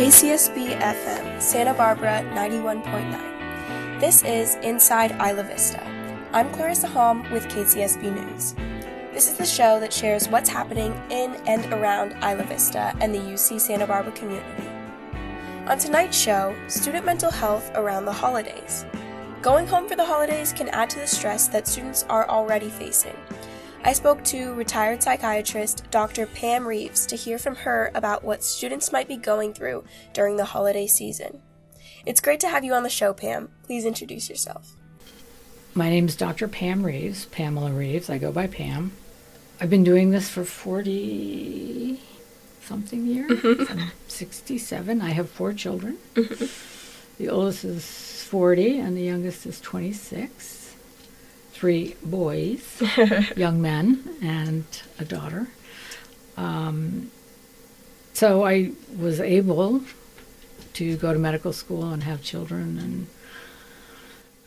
KCSB FM, Santa Barbara 91.9. This is Inside Isla Vista. I'm Clarissa Hom with KCSB News. This is the show that shares what's happening in and around Isla Vista and the UC Santa Barbara community. On tonight's show, student mental health around the holidays. Going home for the holidays can add to the stress that students are already facing. I spoke to retired psychiatrist Dr. Pam Reeves to hear from her about what students might be going through during the holiday season. It's great to have you on the show, Pam. Please introduce yourself. My name is Dr. Pam Reeves, Pamela Reeves. I go by Pam. I've been doing this for 40 something years. Mm-hmm. I'm 67. I have four children. Mm-hmm. The oldest is 40 and the youngest is 26 three boys, young men, and a daughter. Um, so I was able to go to medical school and have children, and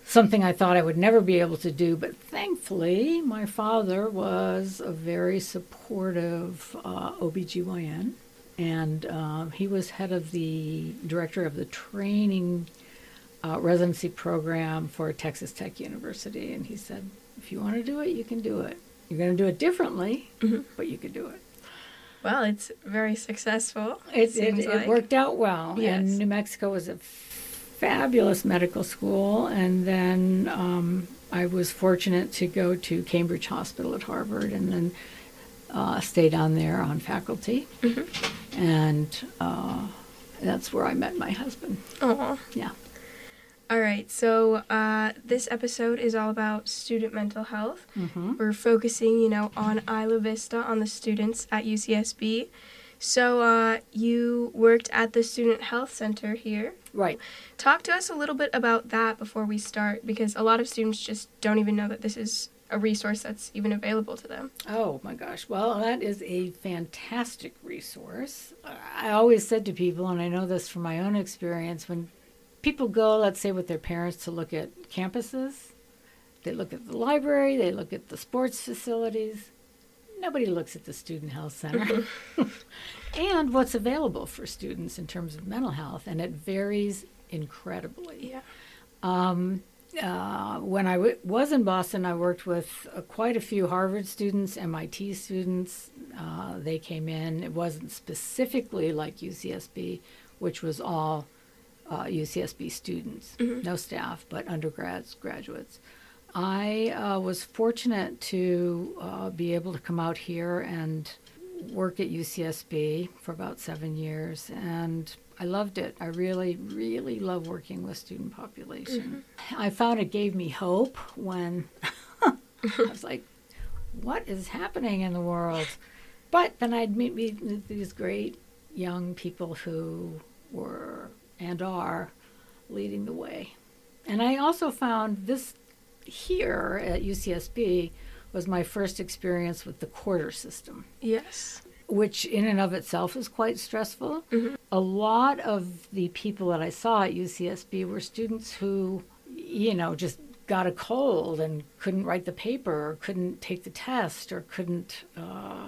something I thought I would never be able to do. But thankfully, my father was a very supportive uh, OBGYN, and uh, he was head of the director of the training uh, residency program for Texas Tech University, and he said, "If you want to do it, you can do it. You're going to do it differently, but you can do it." Well, it's very successful. It, it, it like. worked out well, Yes. and New Mexico was a fabulous medical school, and then um, I was fortunate to go to Cambridge Hospital at Harvard, and then uh, stay down there on faculty, Mm-hmm. and uh, that's where I met my husband. Aw. Yeah. All right, so uh, this episode is all about student mental health. Mm-hmm. We're focusing, you know, on Isla Vista, on the students at UCSB. So uh, you worked at the Student Health Center here. Right. Talk to us a little bit about that before we start, because a lot of students just don't even know that this is a resource that's even available to them. Oh my gosh. Well, that is a fantastic resource. I always said to people, and I know this from my own experience, when people go, let's say, with their parents to look at campuses, they look at the library, they look at the sports facilities. Nobody looks at the Student Health Center and what's available for students in terms of mental health, and it varies incredibly. Yeah. Um, uh, when I w- was in Boston, I worked with uh, quite a few Harvard students, MIT students. Uh, they came in. It wasn't specifically like UCSB, which was all uh, UCSB students, no staff, but undergrads, graduates. I uh, was fortunate to uh, be able to come out here and work at UCSB for about seven years, and I loved it. I really, really love working with student population. I found it gave me hope when I was like, "What is happening in the world?" But then I'd meet, meet these great young people who were and are leading the way, and I also found this here at UCSB was my first experience with the quarter system Yes. which in and of itself is quite stressful. A lot of the people that I saw at UCSB were students who, you know, just got a cold and couldn't write the paper or couldn't take the test or couldn't, uh,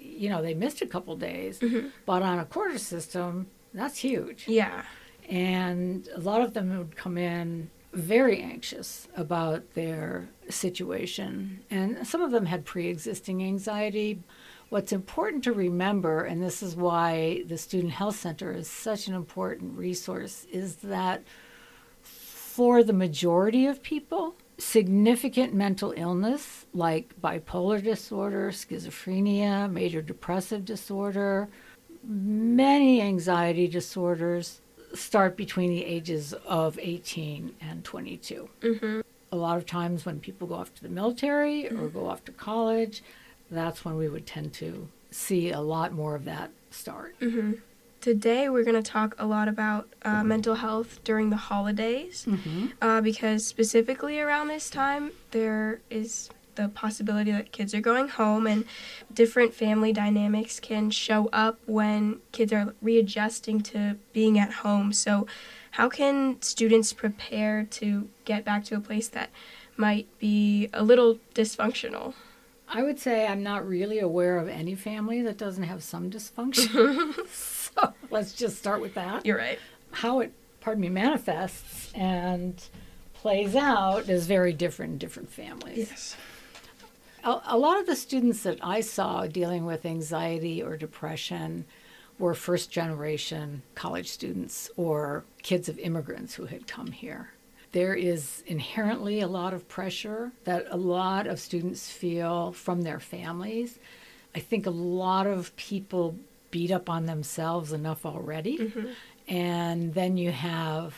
you know, they missed a couple days. But on a quarter system, that's huge. Yeah. And a lot of them would come in very anxious about their situation. And some of them had pre existing anxiety. What's important to remember, and this is why the Student Health Center is such an important resource, is that for the majority of people, significant mental illness like bipolar disorder, schizophrenia, major depressive disorder, many anxiety disorders start between the ages of 18 and 22. Mm-hmm. A lot of times when people go off to the military or go off to college, that's when we would tend to see a lot more of that start. Mm-hmm. Today, we're going to talk a lot about uh, mental health during the holidays Mm-hmm. uh, because, specifically around this time, there is the possibility that kids are going home and different family dynamics can show up when kids are readjusting to being at home. So, how can students prepare to get back to a place that might be a little dysfunctional? I would say I'm not really aware of any family that doesn't have some dysfunction. so let's just start with that. You're right. How it, pardon me, manifests and plays out is very different in different families. Yes. A, a lot of the students that I saw dealing with anxiety or depression were first generation college students or kids of immigrants who had come here. There is inherently a lot of pressure that a lot of students feel from their families. I think a lot of people beat up on themselves enough already. Mm-hmm. And then you have,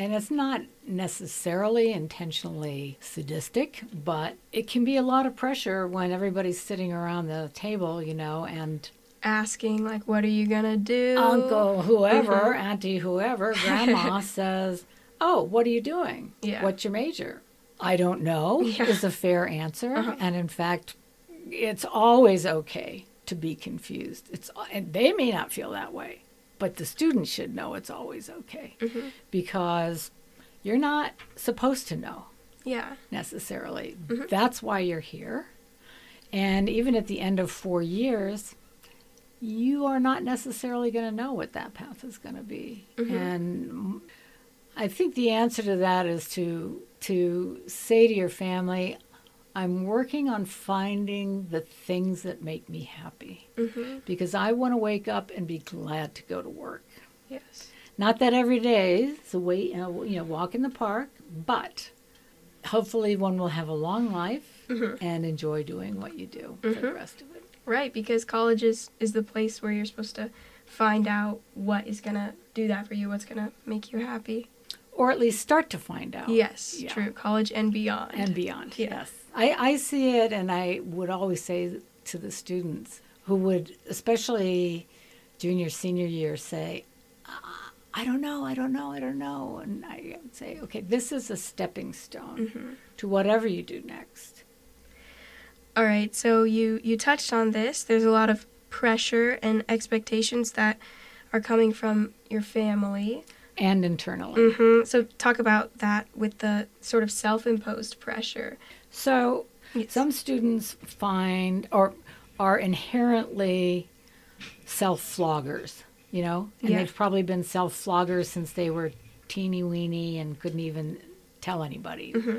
and it's not necessarily intentionally sadistic, but it can be a lot of pressure when everybody's sitting around the table, you know, and Asking like, what are you gonna do? uncle whoever, auntie whoever, grandma says, "Oh, what are you doing? Yeah. What's your major?" I don't know Yeah. is a fair answer, Uh-huh. and in fact, it's always okay to be confused. It's and they may not feel that way, but the student should know it's always okay Mm-hmm. because you're not supposed to know Yeah. necessarily. Mm-hmm. That's why you're here. And even at the end of four years, you are not necessarily going to know what that path is going to be. Mm-hmm. And I think the answer to that is to to say to your family, I'm working on finding the things that make me happy Mm-hmm. because I want to wake up and be glad to go to work. Yes. Not that every day is a uh, you know, walk in the park, but hopefully one will have a long life Mm-hmm. and enjoy doing what you do for the rest of it. Right, because college is, is the place where you're supposed to find out what is gonna do that for you, what's gonna make you happy. Or at least start to find out. Yes, Yeah. true. College and beyond. And beyond. Yes. I, I see it, and I would always say to the students who would, especially junior, senior year, say, "Ah, I don't know, I don't know, I don't know. And I would say, okay, this is a stepping stone Mm-hmm. to whatever you do next. All right, so you you touched on this. There's a lot of pressure and expectations that are coming from your family. And internally. hmm So talk about that with the sort of self-imposed pressure. So some students find or are inherently self floggers, you know, and Yeah. they've probably been self floggers since they were teeny weeny and couldn't even tell anybody. Mm-hmm.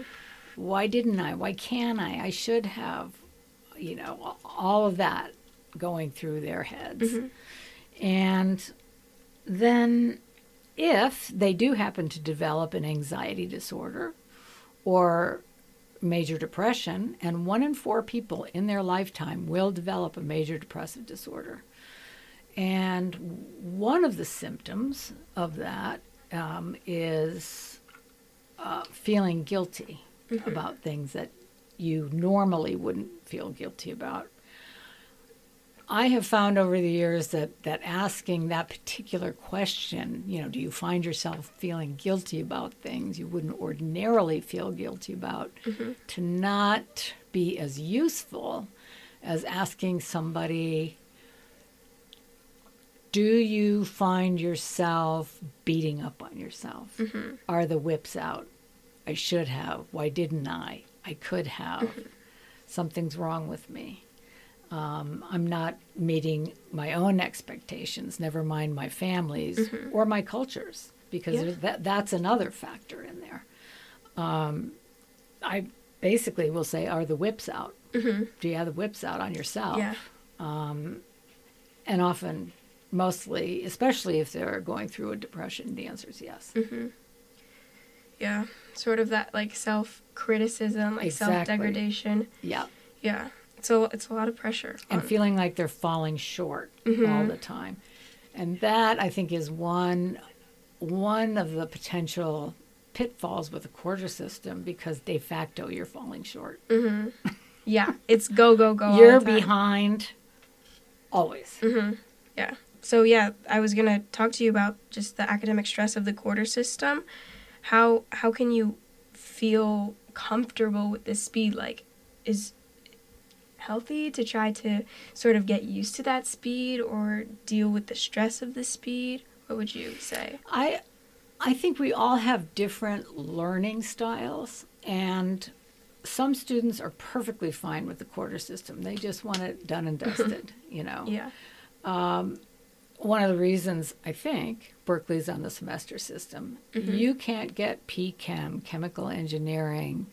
Why didn't I? Why can't I? I should have, you know, all of that going through their heads. Mm-hmm. And then if they do happen to develop an anxiety disorder or major depression, and one in four people in their lifetime will develop a major depressive disorder. And one of the symptoms of that um, is uh, feeling guilty about things that you normally wouldn't feel guilty about. I have found over the years that, that asking that particular question, you know, do you find yourself feeling guilty about things you wouldn't ordinarily feel guilty about, mm-hmm. to not be as useful as asking somebody, do you find yourself beating up on yourself? Mm-hmm. Are the whips out? I should have. Why didn't I? I could have. Mm-hmm. Something's wrong with me. Um, I'm not meeting my own expectations, never mind my family's or my culture's, because Yeah. that, that's another factor in there. Um, I basically will say, Are the whips out? Do you have the whips out on yourself? Yeah. And often, mostly, especially if they're going through a depression, the answer is yes. Yeah. Sort of that like self-criticism, like Exactly. self-degradation. Yeah. Yeah. So it's a lot of pressure. and on- feeling like they're falling short all the mm-hmm. time. And that I think is one one of the potential pitfalls with the quarter system because de facto you're falling short. Mm-hmm. yeah, it's go go go. you're behind always. Mm-hmm. Yeah. So yeah, I was gonna talk to you about just the academic stress of the quarter system. How how can you feel comfortable with this speed? Like, is healthy to try to sort of get used to that speed or deal with the stress of the speed? What would you say? I I think we all have different learning styles and some students are perfectly fine with the quarter system. They just want it done and dusted, you know. Yeah. Um, one of the reasons I think Berkeley's on the semester system, mm-hmm. you can't get PChem, chemical engineering,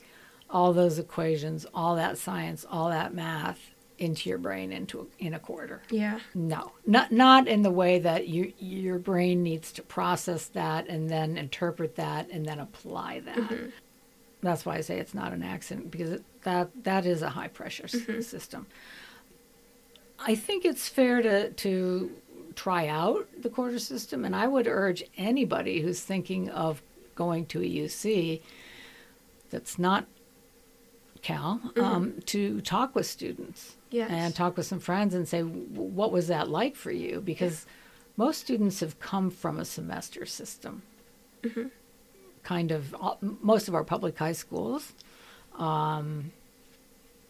all those equations, all that science, all that math into your brain into a, in a quarter. Yeah. No, not not in the way that you your brain needs to process that and then interpret that and then apply that. Mm-hmm. That's why I say it's not an accident because it, that that is a high pressure s- mm-hmm. system. I think it's fair to to try out the quarter system, and I would urge anybody who's thinking of going to a UC that's not Cal um, to talk with students Yes. and talk with some friends and say, what was that like for you? Because most students have come from a semester system. Kind of, most of our public high schools um,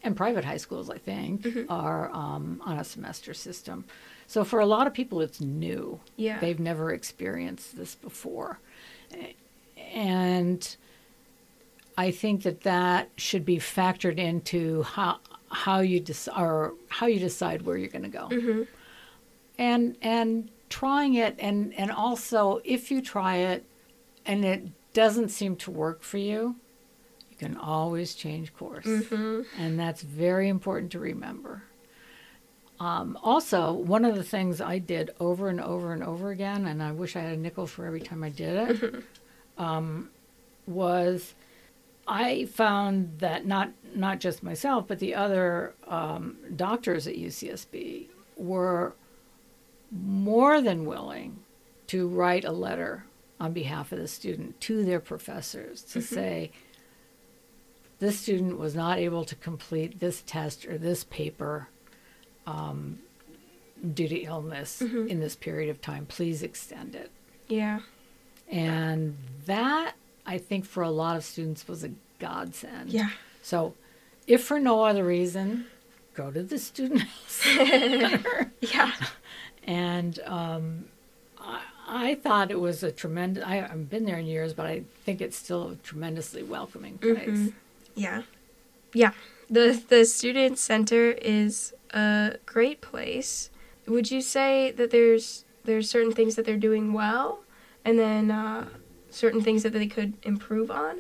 and private high schools, I think, are um, on a semester system. So for a lot of people, it's new. Yeah. They've never experienced this before. And I think that that should be factored into how how you dec- or how you decide where you're going to go. And and trying it and and also if you try it and it doesn't seem to work for you, you can always change course. And that's very important to remember. Um, also, one of the things I did over and over and over again, and I wish I had a nickel for every time I did it, um, was I found that not not just myself, but the other um, doctors at UCSB were more than willing to write a letter on behalf of the student to their professors to say this student was not able to complete this test or this paper um, due to illness in this period of time. Please extend it. Yeah. And that, I think, for a lot of students was a godsend. Yeah. So, if for no other reason, go to the student center. Yeah. and um, I, I thought it was a tremendous. I haven't been there in years, but I think it's still a tremendously welcoming place. Yeah. Yeah. The the student center is a great place. Would you say that there's there's certain things that they're doing well and then uh, certain things that they could improve on?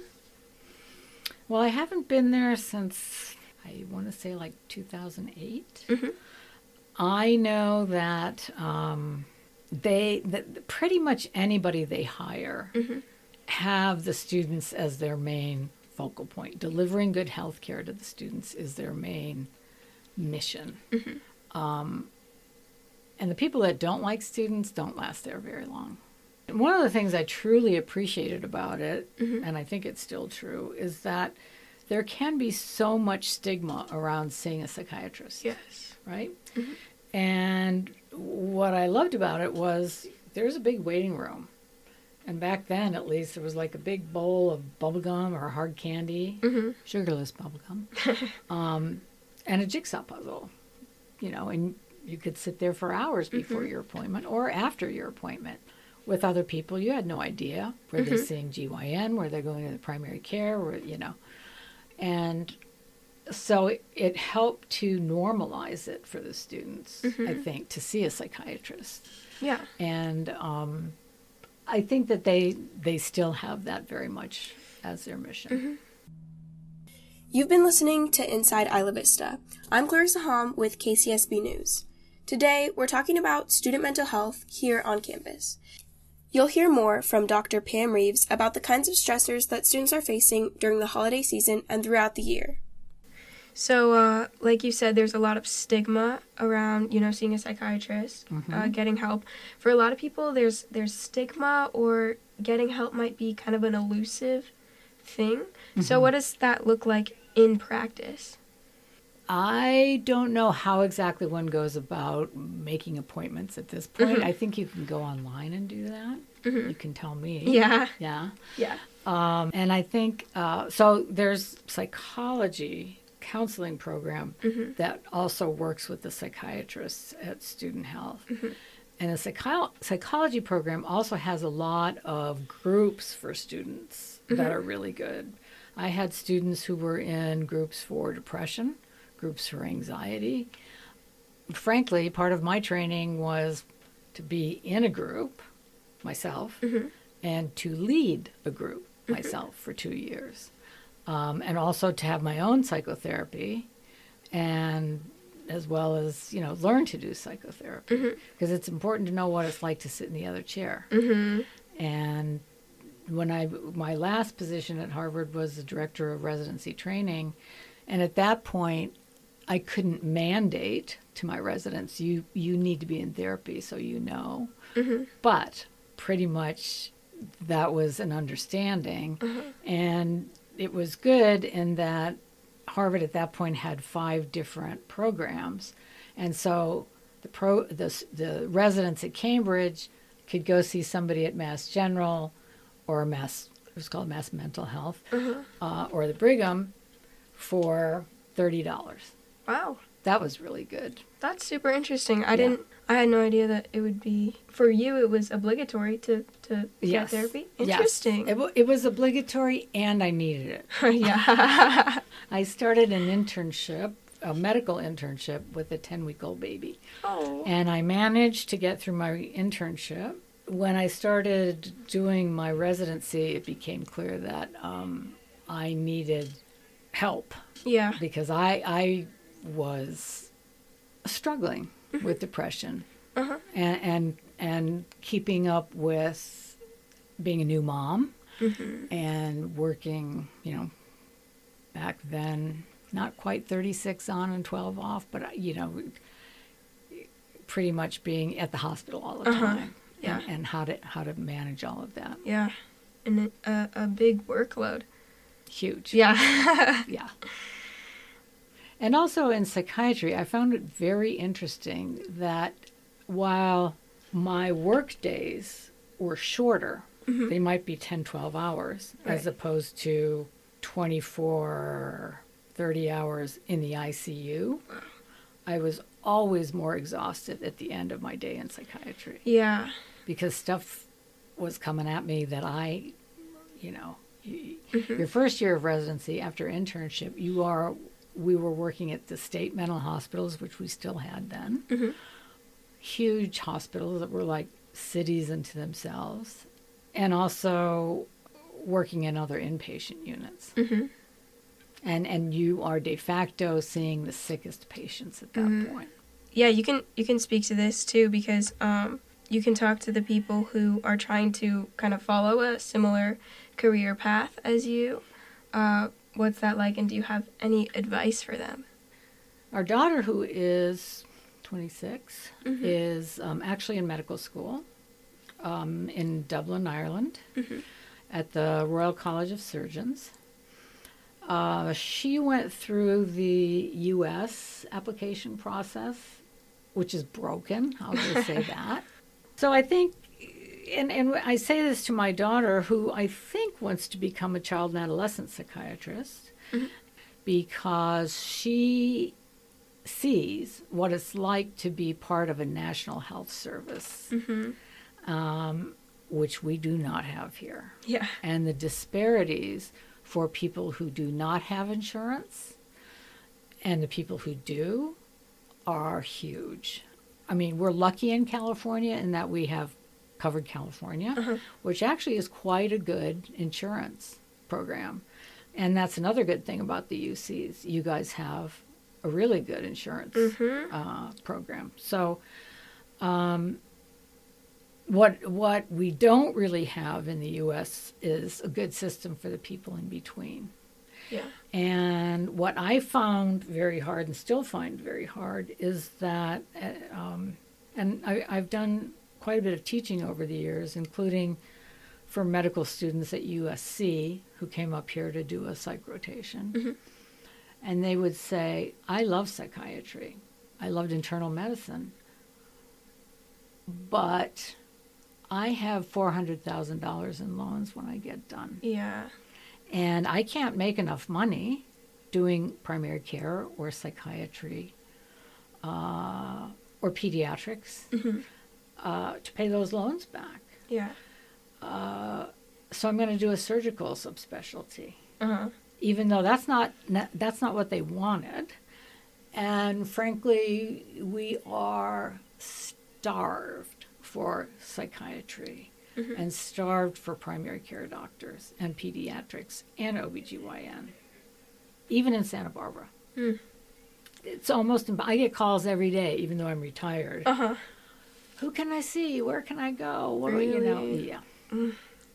Well, I haven't been there since I want to say like 2008. Mhm. I know that um, they that pretty much anybody they hire have the students as their main focal point. Delivering good health care to the students is their main mission. Um, and the people that don't like students don't last there very long. One of the things I truly appreciated about it, mm-hmm. and I think it's still true, is that there can be so much stigma around seeing a psychiatrist Yes. right? Mm-hmm. And what I loved about it was there's a big waiting room. And back then, at least, there was like a big bowl of bubble gum or hard candy, mm-hmm. sugarless bubble gum, um, and a jigsaw puzzle, you know, and you could sit there for hours before your appointment or after your appointment with other people. You had no idea were they mm-hmm. seeing GYN, were they going to the primary care, were, you know. And so it, it helped to normalize it for the students, mm-hmm. I think, to see a psychiatrist. Yeah. And um, I think that they they still have that very much as their mission. Mm-hmm. You've been listening to Inside Isla Vista. I'm Clarissa Hom with KCSB News. Today, we're talking about student mental health here on campus. You'll hear more from Dr. Pam Reeves about the kinds of stressors that students are facing during the holiday season and throughout the year. So, uh, like you said, there's a lot of stigma around, you know, seeing a psychiatrist, uh, getting help. For a lot of people, there's there's stigma, or getting help might be kind of an elusive thing. So, what does that look like in practice? I don't know how exactly one goes about making appointments at this point. Mm-hmm. I think you can go online and do that. Mm-hmm. You can tell me. Yeah, Yeah. yeah, Um, and I think uh, so. There's psychology counseling program mm-hmm. that also works with the psychiatrists at Student Health, and the psycho- psychology program also has a lot of groups for students that are really good. I had students who were in groups for depression, groups for anxiety. Frankly, part of my training was to be in a group myself mm-hmm. and to lead a group mm-hmm. myself for two years. Um, and also to have my own psychotherapy and as well as you know learn to do psychotherapy. Mm-hmm. Because it's important to know what it's like to sit in the other chair. And when i my last position at harvard was the director of residency training. And at that point i couldn't mandate to my residents you you need to be in therapy so you know. Mm-hmm. But pretty much that was an understanding. Mm-hmm. And it was good in that Harvard at that point had five different programs, and so the pro the the residents at Cambridge could go see somebody at Mass General, or Mass it was called Mass Mental Health, mm-hmm. uh, or the Brigham, for thirty dollars. Wow. That was really good. That's super interesting. I Yeah. didn't. I had no idea that it would be for you. It was obligatory to to get Yes. therapy. Yes. Interesting. It, wa- it was obligatory, and I needed it. yeah. I started an internship, a medical internship, with a ten week old baby. oh. And I managed to get through my internship. When I started doing my residency, it became clear that um, I needed help Yeah. because I, I was struggling with depression Uh-huh. and, and, and keeping up with being a new mom and working, you know, back then, not quite 36 on and 12 off, but, you know, pretty much being at the hospital all the Uh-huh. time. Yeah. And, and how to how to manage all of that. Yeah. And a a big workload. Huge. Yeah. Yeah. And also in psychiatry, I found it very interesting that while my work days were shorter, mm-hmm. they might be 10, 12 hours, as opposed to 24, 30 hours in the ICU. I was always more exhausted at the end of my day in psychiatry yeah. because stuff was coming at me that I, you know, y mm-hmm. your first year of residency after internship, you are, we were working at the state mental hospitals, which we still had then. Huge hospitals that were like cities unto themselves, and also working in other inpatient units. And, and you are de facto seeing the sickest patients at that point. Yeah. You can you can speak to this too because um you can talk to the people who are trying to kind of follow a similar career path as you. Uh, what's that like, and do you have any advice for them? Our daughter, who is 26, is um, actually in medical school um, in Dublin, Ireland, at the Royal College of Surgeons. Uh, she went through the U.S. application process, which is broken. I'll just say that. So I think, and, and I say this to my daughter, who I think wants to become a child and adolescent psychiatrist, because she sees what it's like to be part of a national health service, um, which we do not have here. Yeah. And the disparities for people who do not have insurance and the people who do are huge. I mean, we're lucky in California in that we have covered California, which actually is quite a good insurance program. And that's another good thing about the UCs. You guys have a really good insurance uh, program. So, um, what what we don't really have in the U.S. is a good system for the people in between. Yeah. And what I found very hard and still find very hard is that, uh, um, and I, I've done quite a bit of teaching over the years, including for medical students at USC who came up here to do a psych rotation. And they would say, I love psychiatry, I loved internal medicine, but I have $400,000 in loans when I get done. Yeah. and I can't make enough money doing primary care or psychiatry uh, or pediatrics uh, to pay those loans back. Yeah. So I'm going to do a surgical subspecialty. Uh huh. even though that's not that's not what they wanted. And frankly, we are starved for psychiatry Mm-hmm. and starved for primary care doctors and pediatrics and OBGYN, even in Santa Barbara. Mm. It's almost, I get calls every day, even though I'm retired. Uh huh. Who can I see? Where can I go? What do you know? Really? Yeah.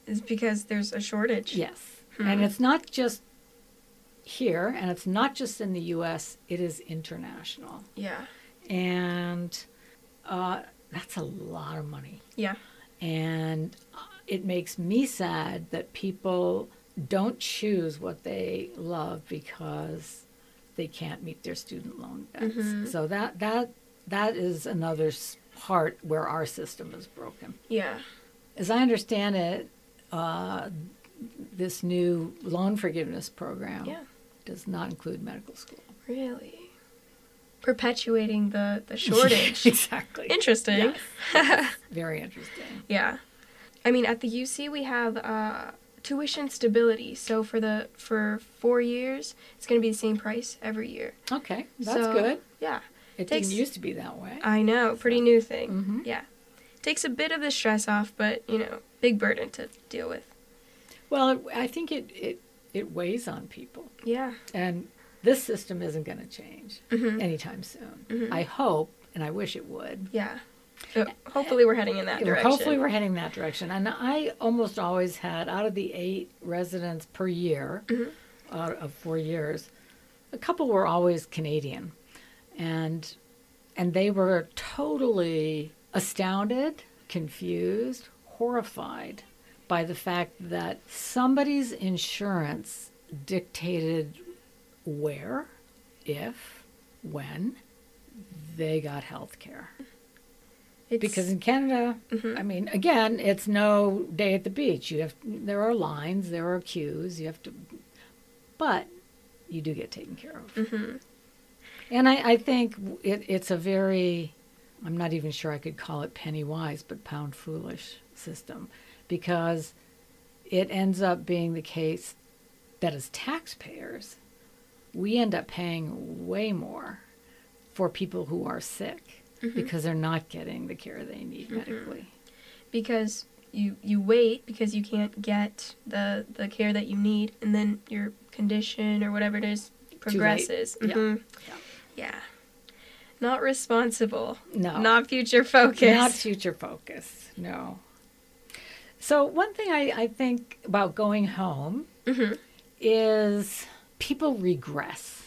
It's because there's a shortage. Yes. Hmm. And it's not just here, and it's not just in the U.S., it is international. Yeah. And uh, that's a lot of money. Yeah. And uh, it makes me sad that people don't choose what they love because they can't meet their student loan debts. Mhm. So that that that is another s- part where our system is broken. Yeah. As I understand it, uh, this new loan forgiveness program Yeah. does not include medical school. Really. Perpetuating the the shortage. exactly. Interesting. Yes. Very interesting. Yeah. I mean, at the UC we have uh, tuition stability. So for the for four years, it's going to be the same price every year. Okay, that's So, good. Yeah. It takes- didn't used to be that way. I know. Pretty new thing. Mhm. Yeah. Takes a bit of the stress off, but you know, big burden to deal with. Well, I think it, it it weighs on people, Yeah. and this system isn't going to change Mhm. anytime soon. Mhm. I hope, and I wish it would. Yeah. So hopefully we're heading in that direction. Hopefully, we're heading that direction. And I almost always had, out of the eight residents per year, Mhm. out of four years, a couple were always Canadian, and and they were totally astounded, confused, horrified by the fact that somebody's insurance dictated where, if, when they got health care. Because in Canada, Mhm. I mean, again, it's no day at the beach. You have there are lines, there are queues. You have to, but you do get taken care of. Mhm. And I, I think it, it's a very, I'm not even sure I could call it penny wise, but pound foolish system, because it ends up being the case that as taxpayers, we end up paying way more for people who are sick Mhm. because they're not getting the care they need medically. because you you wait because you can't get the the care that you need and then your condition or whatever it is progresses Yeah. Mhm. Yeah. Yeah not responsible No. not future focused Not future focused, no. So, one thing I, I think about going home Mhm. is people regress.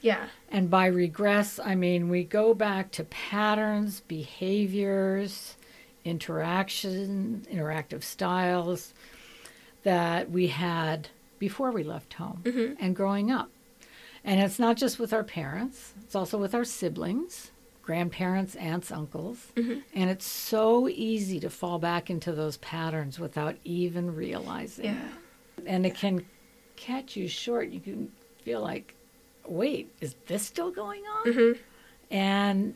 yeah And by regress, I mean we go back to patterns, behaviors, interaction, interactive styles that we had before we left home Mhm. and growing up. And it's not just with our parents, it's also with our siblings, grandparents, aunts, uncles. Mhm. And it's so easy to fall back into those patterns without even realizing Yeah. it. And it can catch you short. You can feel like, wait, is this still going on? Mhm. And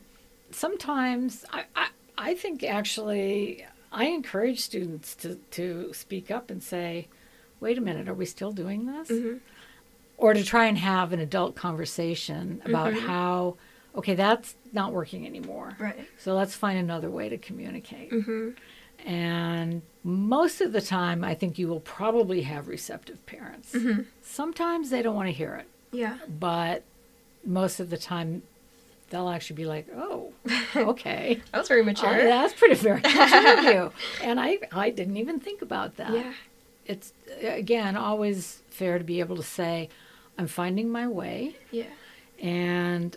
sometimes I, I, I think actually I encourage students to, to speak up and say, wait a minute, are we still doing this? Mhm. Or to try and have an adult conversation about Mhm. how, okay, that's not working anymore. right So let's find another way to communicate. Mhm. And most of the time, I think you will probably have receptive parents. Mhm. Sometimes they don't want to hear it, yeah but most of the time, they'll actually be like, "Oh, okay, that was very mature Oh, that's pretty very mature of you." And I, I didn't even think about that. yeah It's again always fair to be able to say, "I'm finding my way." yeah And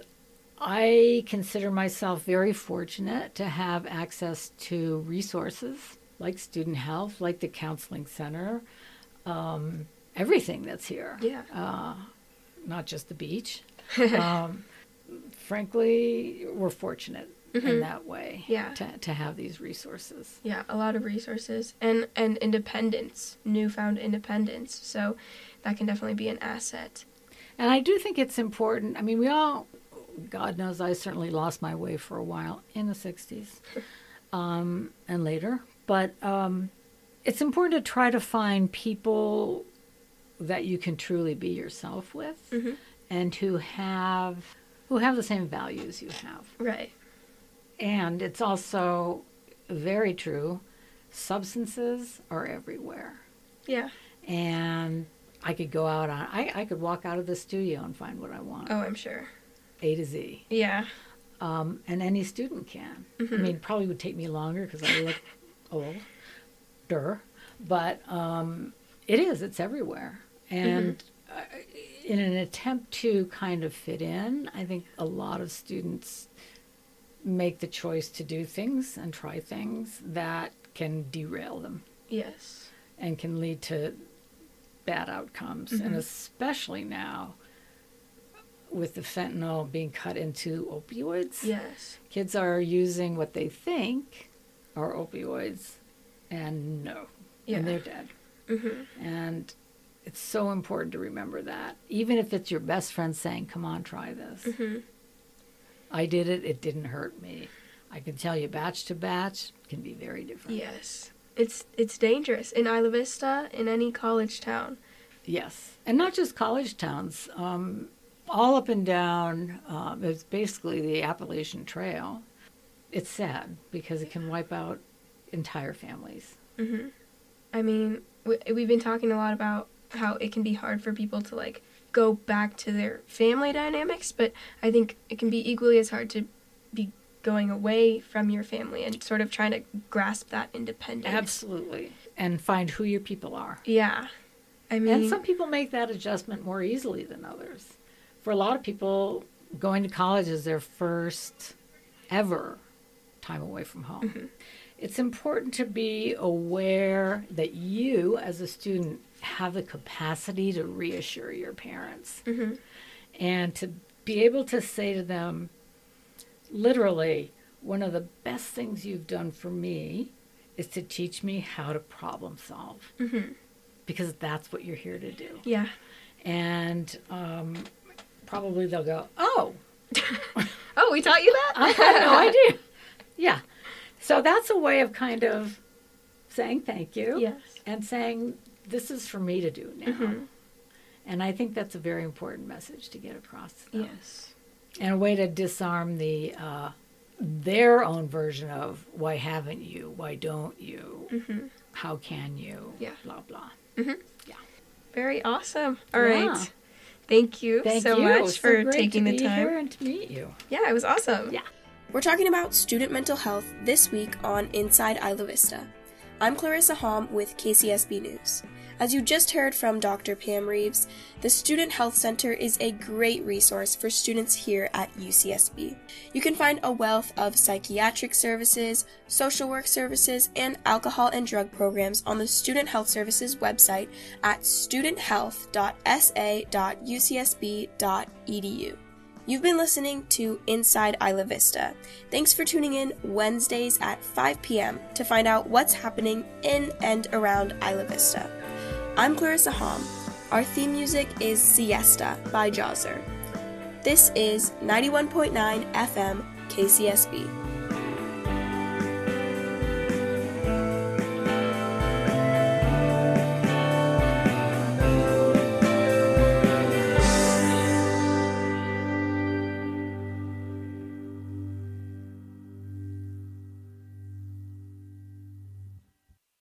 I consider myself very fortunate to have access to resources like student health, like the counseling center, um, everything that's here, yeah uh, not just the beach. um, frankly, we're fortunate in Mhm. that way Yeah. to, to have these resources. yeah a lot of resources and and independence newfound independence so that can definitely be an asset And I do think it's important. I mean, we all, God knows, I certainly lost my way for a while in the 60s um, and later. But um, it's important to try to find people that you can truly be yourself with Mhm. and who have who have the same values you have. Right. And it's also very true substances are everywhere. Yeah. And I could go out on I, I could walk out of the studio and find what I want. Oh, I'm sure. A to Z. Yeah. Um, and any student can. I mean, probably would take me longer because I look old, older, but um, it is. It's everywhere. And uh, in an attempt to kind of fit in, I think a lot of students make the choice to do things and try things that can derail them Yes. and can lead to bad outcomes. And especially now with the fentanyl being cut into opioids, Yes. kids are using what they think are opioids and no, Yeah. and they're dead. Mm-hmm. And it's so important to remember that. Even if it's your best friend saying, come on, try this. Mm-hmm. I did it, it didn't hurt me. I can tell you batch to batch can be very different. Yes. It's it's dangerous in Isla Vista, in any college town. Yes, and not just college towns. Um, all up and down, um, it's basically the Appalachian Trail. It's sad because it can wipe out entire families. Mm-hmm. I mean, we, we've been talking a lot about how it can be hard for people to like go back to their family dynamics, but I think it can be equally as hard to be going away from your family and sort of trying to grasp that independence. Absolutely, and find who your people are. Yeah. I mean, And some people make that adjustment more easily than others. For a lot of people, going to college is their first ever time away from home. It's important to be aware that you, as a student, have the capacity to reassure your parents Mhm. and to be able to say to them, literally, one of the best things you've done for me is to teach me how to problem solve Mhm. because that's what you're here to do. yeah. And um, probably they'll go, Oh, Oh, we taught you that? I had no idea. Yeah. So that's a way of kind of saying thank you Yes. and saying, This is for me to do now. Mhm. And I think that's a very important message to get across. Yes. And a way to disarm the uh, their own version of why haven't you? Why don't you? Mhm. How can you? Yeah. Blah blah. Yeah, Very awesome. All right. Yeah. Thank you Thank so you. much It's so for great taking to the time. here and to meet you. Yeah, it was awesome. Yeah. We're talking about student mental health this week on Inside Isla Vista. I'm Clarissa Hom with KCSB News. As you just heard from Dr. Pam Reeves, the Student Health Center is a great resource for students here at UCSB. You can find a wealth of psychiatric services, social work services, and alcohol and drug programs on the Student Health Services website at studenthealth.sa.ucsb.edu. You've been listening to Inside Isla Vista. Thanks for tuning in Wednesdays at 5 p.m. to find out what's happening in and around Isla Vista. I'm Clarissa Hom. Our theme music is Siesta by Jahzzar. This is 91.9 FM KCSB.